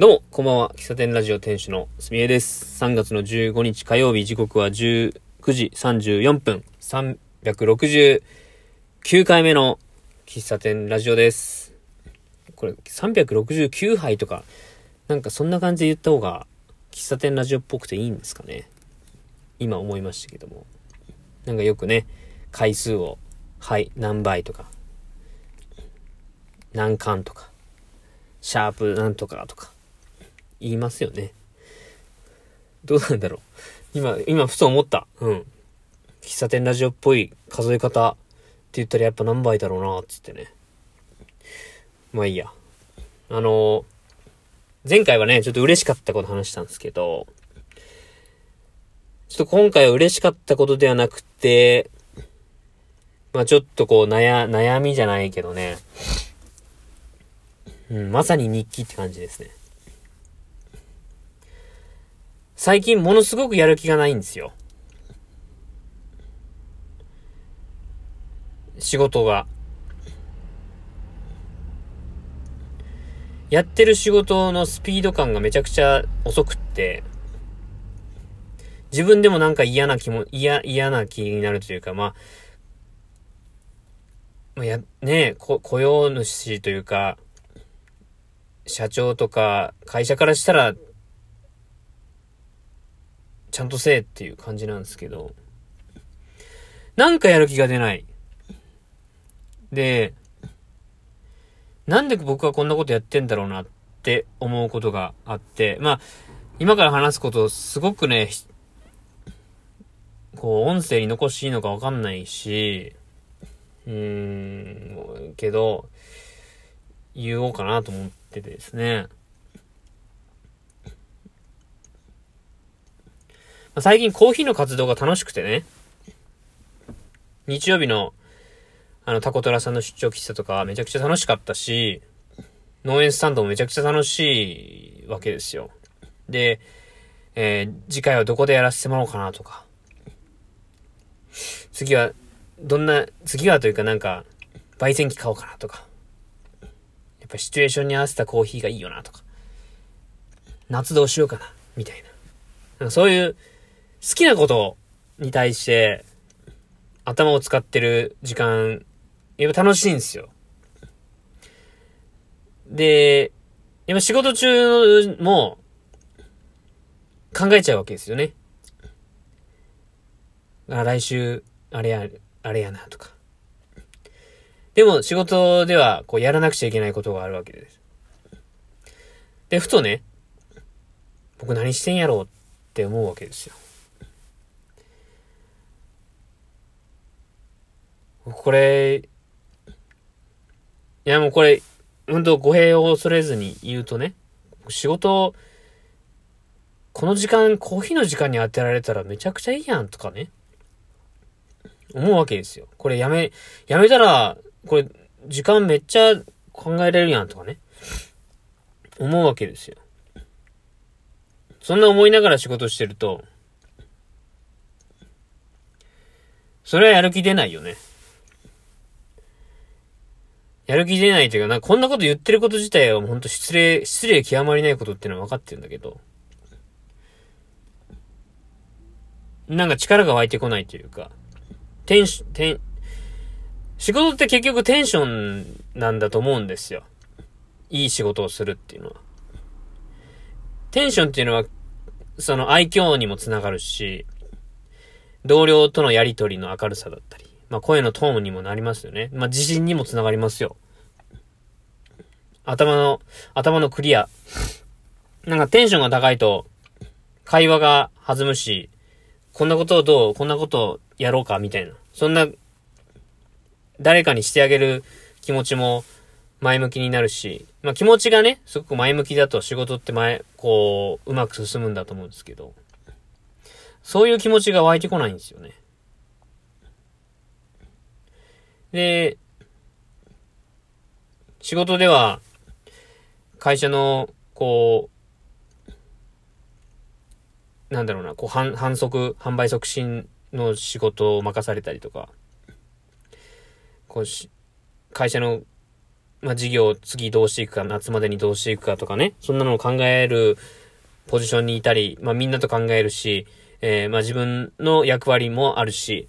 どうも、こんばんは。喫茶店ラジオ店主のすみえです。3月の15日火曜日、時刻は19時34分、369回目の喫茶店ラジオです。これ、369杯とか、なんかそんな感じで言った方が、喫茶店ラジオっぽくていいんですかね。今思いましたけども。なんかよくね、回数を、はい、何倍とか、何巻とか、シャープなんとかとか、言いますよね。どうなんだろう。今、今、ふと思った。うん。喫茶店ラジオっぽい数え方って言ったらやっぱ何倍だろうな、つってね。まあいいや。あの前回はね、ちょっと嬉しかったこと話したんですけど、ちょっと今回は嬉しかったことではなくて、まあちょっとこう悩、悩みじゃないけどね。うん、まさに日記って感じですね。最近ものすごくやる気がないんですよ。仕事が。やってる仕事のスピード感がめちゃくちゃ遅くって、自分でもなんか嫌な気も、嫌、嫌な気になるというか、まあ、まあ、や、ねえ、こ、雇用主というか、社長とか会社からしたら、ちゃんとせえっていう感じなんですけど、なんかやる気が出ない。で、なんで僕はこんなことやってんだろうなって思うことがあって、まあ、今から話すことすごくね、こう、音声に残していいのかわかんないし、うーん、けど、言おうかなと思っててですね。最近コーヒーの活動が楽しくてね。日曜日の、あの、タコトラさんの出張喫茶とかめちゃくちゃ楽しかったし、農園スタンドもめちゃくちゃ楽しいわけですよ。で、えー、次回はどこでやらせてもらおうかなとか。次は、どんな、次はというかなんか、焙煎機買おうかなとか。やっぱシチュエーションに合わせたコーヒーがいいよなとか。夏どうしようかな、みたいな。なんかそういう、好きなことに対して、頭を使ってる時間、やっぱ楽しいんですよ。で、やっぱ仕事中も、考えちゃうわけですよね。あ、来週、あれや、あれやな、とか。でも、仕事では、こう、やらなくちゃいけないことがあるわけです。で、ふとね、僕何してんやろうって思うわけですよ。これ、いやもうこれ、本当語弊を恐れずに言うとね、仕事、この時間、コーヒーの時間に当てられたらめちゃくちゃいいやんとかね、思うわけですよ。これやめ、やめたら、これ、時間めっちゃ考えれるやんとかね、思うわけですよ。そんな思いながら仕事してると、それはやる気出ないよね。やる気出ないというか、なんかこんなこと言ってること自体は本当失礼、失礼極まりないことっていうのは分かってるんだけど、なんか力が湧いてこないというか、テンション、テン、仕事って結局テンションなんだと思うんですよ。いい仕事をするっていうのは。テンションっていうのは、その愛嬌にもつながるし、同僚とのやりとりの明るさだったり、まあ声のトーンにもなりますよね。まあ自信にもつながりますよ。頭の、頭のクリア。なんかテンションが高いと、会話が弾むし、こんなことをどうこんなことをやろうかみたいな。そんな、誰かにしてあげる気持ちも前向きになるし、まあ気持ちがね、すごく前向きだと仕事って前、こう、うまく進むんだと思うんですけど、そういう気持ちが湧いてこないんですよね。で、仕事では、会社の、こう、なんだろうな、こう、反、反則、販売促進の仕事を任されたりとか、こうし、会社のまあ、事業を次どうしていくか、夏までにどうしていくかとかね、そんなのを考えるポジションにいたり、まあ、みんなと考えるし、えー、まあ、自分の役割もあるし、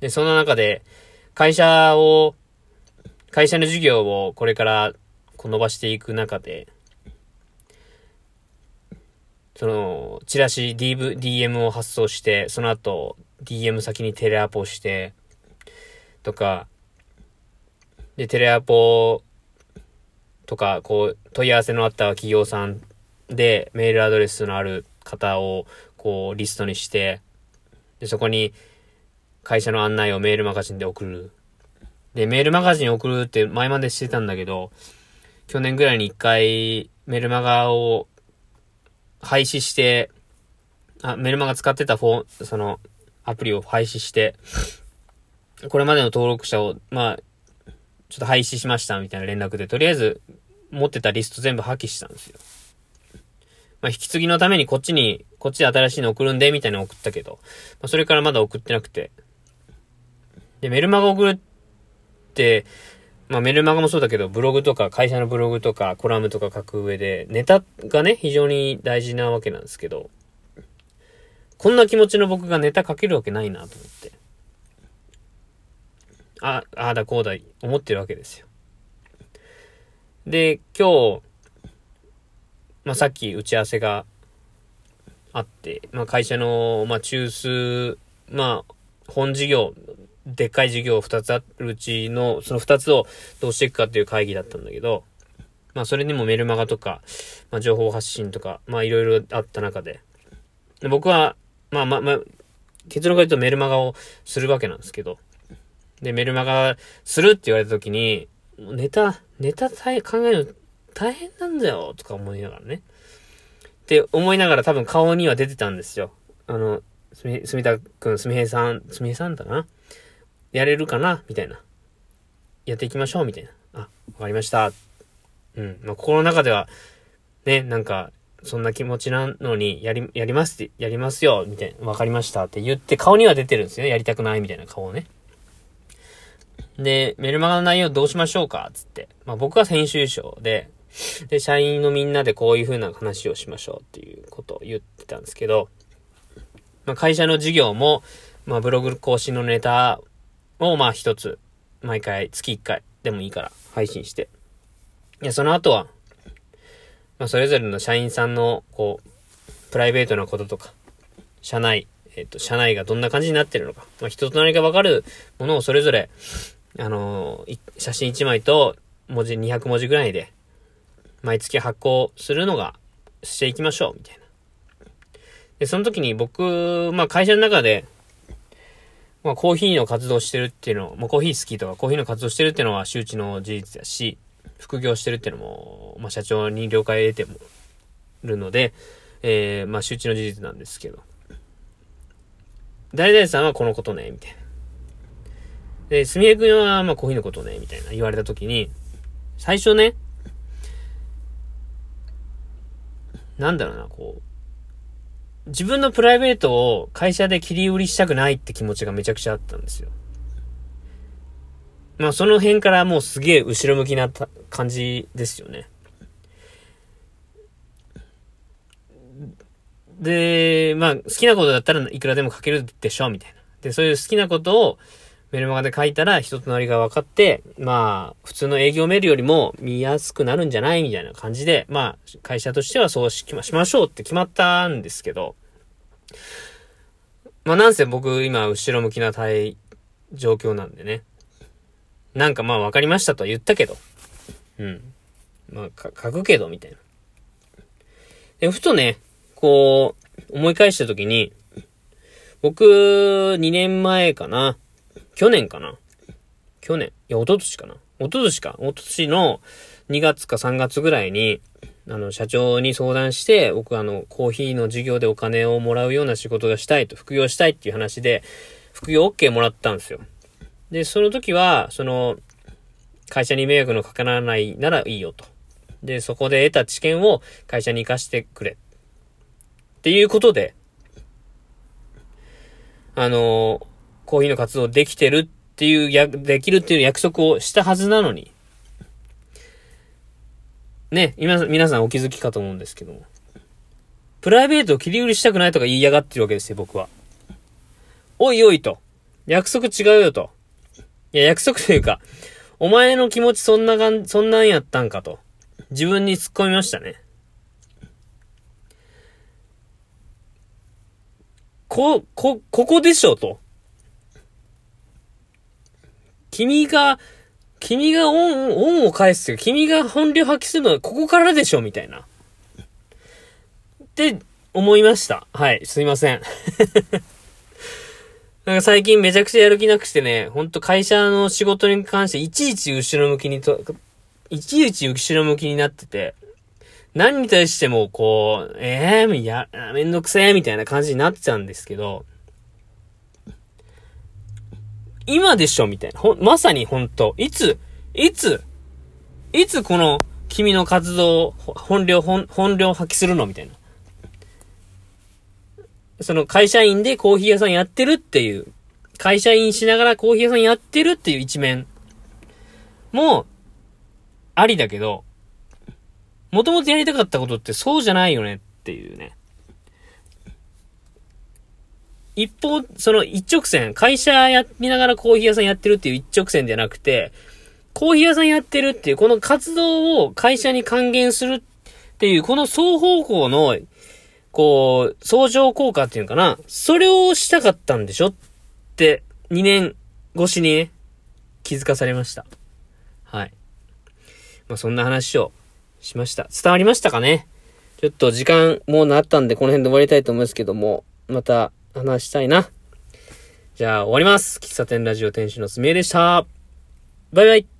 で、そんな中で、会社を、会社の事業をこれからこう伸ばしていく中で、その、チラシ、DV、DM を発送して、その後、DM 先にテレアポして、とか、で、テレアポとか、こう、問い合わせのあった企業さんで、メールアドレスのある方を、こう、リストにして、で、そこに、会社の案内をメールマガジンで送る。で、メールマガジン送るって前までしてたんだけど、去年ぐらいに一回、メルマガを廃止して、あ、メルマガ使ってたフォ、その、アプリを廃止して、これまでの登録者を、まあ、ちょっと廃止しましたみたいな連絡で、とりあえず持ってたリスト全部破棄したんですよ。まあ、引き継ぎのためにこっちに、こっちで新しいの送るんで、みたいなの送ったけど、まあ、それからまだ送ってなくて、で、メルマガ送るって、まあメルマガもそうだけど、ブログとか、会社のブログとか、コラムとか書く上で、ネタがね、非常に大事なわけなんですけど、こんな気持ちの僕がネタ書けるわけないなと思って。あ、ああだこうだ、思ってるわけですよ。で、今日、まあさっき打ち合わせがあって、まあ会社の、まあ中枢、まあ本事業でっかい事業2つあるうちの、その2つをどうしていくかっていう会議だったんだけど、まあそれにもメルマガとか、まあ情報発信とか、まあいろいろあった中で、で僕は、まあまあまあ、結論から言うとメルマガをするわけなんですけど、で、メルマガするって言われた時に、ネタ、ネタ考えるの大変なんだよ、とか思いながらね。って思いながら多分顔には出てたんですよ。あの、すみ、すみたくん、すみへいさん、すみへいさんだな。やれるかな？みたいな。やっていきましょうみたいな。あ、わかりました。うん。まあ、心の中では、ね、なんか、そんな気持ちなのに、やり、やりますって、やりますよみたいな。わかりましたって言って、顔には出てるんですよね。やりたくないみたいな顔をね。で、メルマガの内容どうしましょうか？つって。まあ、僕は編集長で、で、社員のみんなでこういう風な話をしましょうっていうことを言ってたんですけど、まあ、会社の事業も、まあ、ブログ更新のネタを、まあ一つ、毎回月一回でもいいから配信して。いや、その後は、まあそれぞれの社員さんの、こう、プライベートなこととか、社内、えっ、ー、と、社内がどんな感じになってるのか、まあ人となりがわかるものをそれぞれ、あのー、写真1枚と文字200文字ぐらいで、毎月発行するのが、していきましょう、みたいな。で、その時に僕、まあ会社の中で、まあ、コーヒーの活動してるっていうのまあ、コーヒー好きとかコーヒーの活動してるっていうのは周知の事実だし、副業してるっていうのも、まあ、社長に了解得てもるので、えー、まあ、周知の事実なんですけど。誰々さんはこのことね、みたいな。で、すみえくんは、ま、コーヒーのことね、みたいな言われたときに、最初ね、なんだろうな、こう、自分のプライベートを会社で切り売りしたくないって気持ちがめちゃくちゃあったんですよ。まあその辺からもうすげえ後ろ向きな感じですよね。で、まあ好きなことだったらいくらでも書けるでしょみたいな。で、そういう好きなことをメルマガで書いたら人となりが分かって、まあ普通の営業メールよりも見やすくなるんじゃないみたいな感じで、まあ会社としてはそうしましょうって決まったんですけど、まあなんせ僕今後ろ向きな対状況なんでね。なんかまあ分かりましたとは言ったけど。うん。まあ書くけどみたいな。で、ふとね、こう、思い返した時に、僕、2年前かな。去年かな？去年？いや、一昨年かな？一昨年か。一昨年の2月か3月ぐらいに、あの、社長に相談して、僕あの、コーヒーの事業でお金をもらうような仕事がしたいと、副業したいっていう話で、副業 OK もらったんですよ。で、その時は、その、会社に迷惑のかからないならいいよと。で、そこで得た知見を会社に活かしてくれ。っていうことで、あの、コーヒーの活動できてるっていうや、できるっていう約束をしたはずなのに。ね、今、皆さんお気づきかと思うんですけども。プライベートを切り売りしたくないとか言いやがってるわけですよ、僕は。おいおいと。約束違うよと。いや、約束というか、お前の気持ちそんながん、そんなんやったんかと。自分に突っ込みましたね。こ、こ、ここでしょと。君が、君がオン、オンを返すよ。君が本領発揮するのはここからでしょみたいな。って思いました。はい、すいません。なんか最近めちゃくちゃやる気なくしてね、ほんと会社の仕事に関していちいち後ろ向きにと、いちいち後ろ向きになってて、何に対してもこう、ええー、や、めんどくせえみたいな感じになってたんですけど、今でしょみたいな。ほ、まさに本当いつ、いつ、いつこの君の活動を、本領、本、本領発揮するのみたいな。その会社員でコーヒー屋さんやってるっていう、会社員しながらコーヒー屋さんやってるっていう一面も、ありだけど、もともとやりたかったことってそうじゃないよねっていうね。一方、その一直線、会社やりながらコーヒー屋さんやってるっていう一直線じゃなくて、コーヒー屋さんやってるっていう、この活動を会社に還元するっていう、この双方向の、こう、相乗効果っていうのかな。それをしたかったんでしょって、2年越しにね、気づかされました。はい。まあ、そんな話をしました。伝わりましたかねちょっと時間もうなったんで、この辺で終わりたいと思いますけども、また、話したいな。じゃあ終わります。喫茶店ラジオ店主のすみえでした。バイバイ。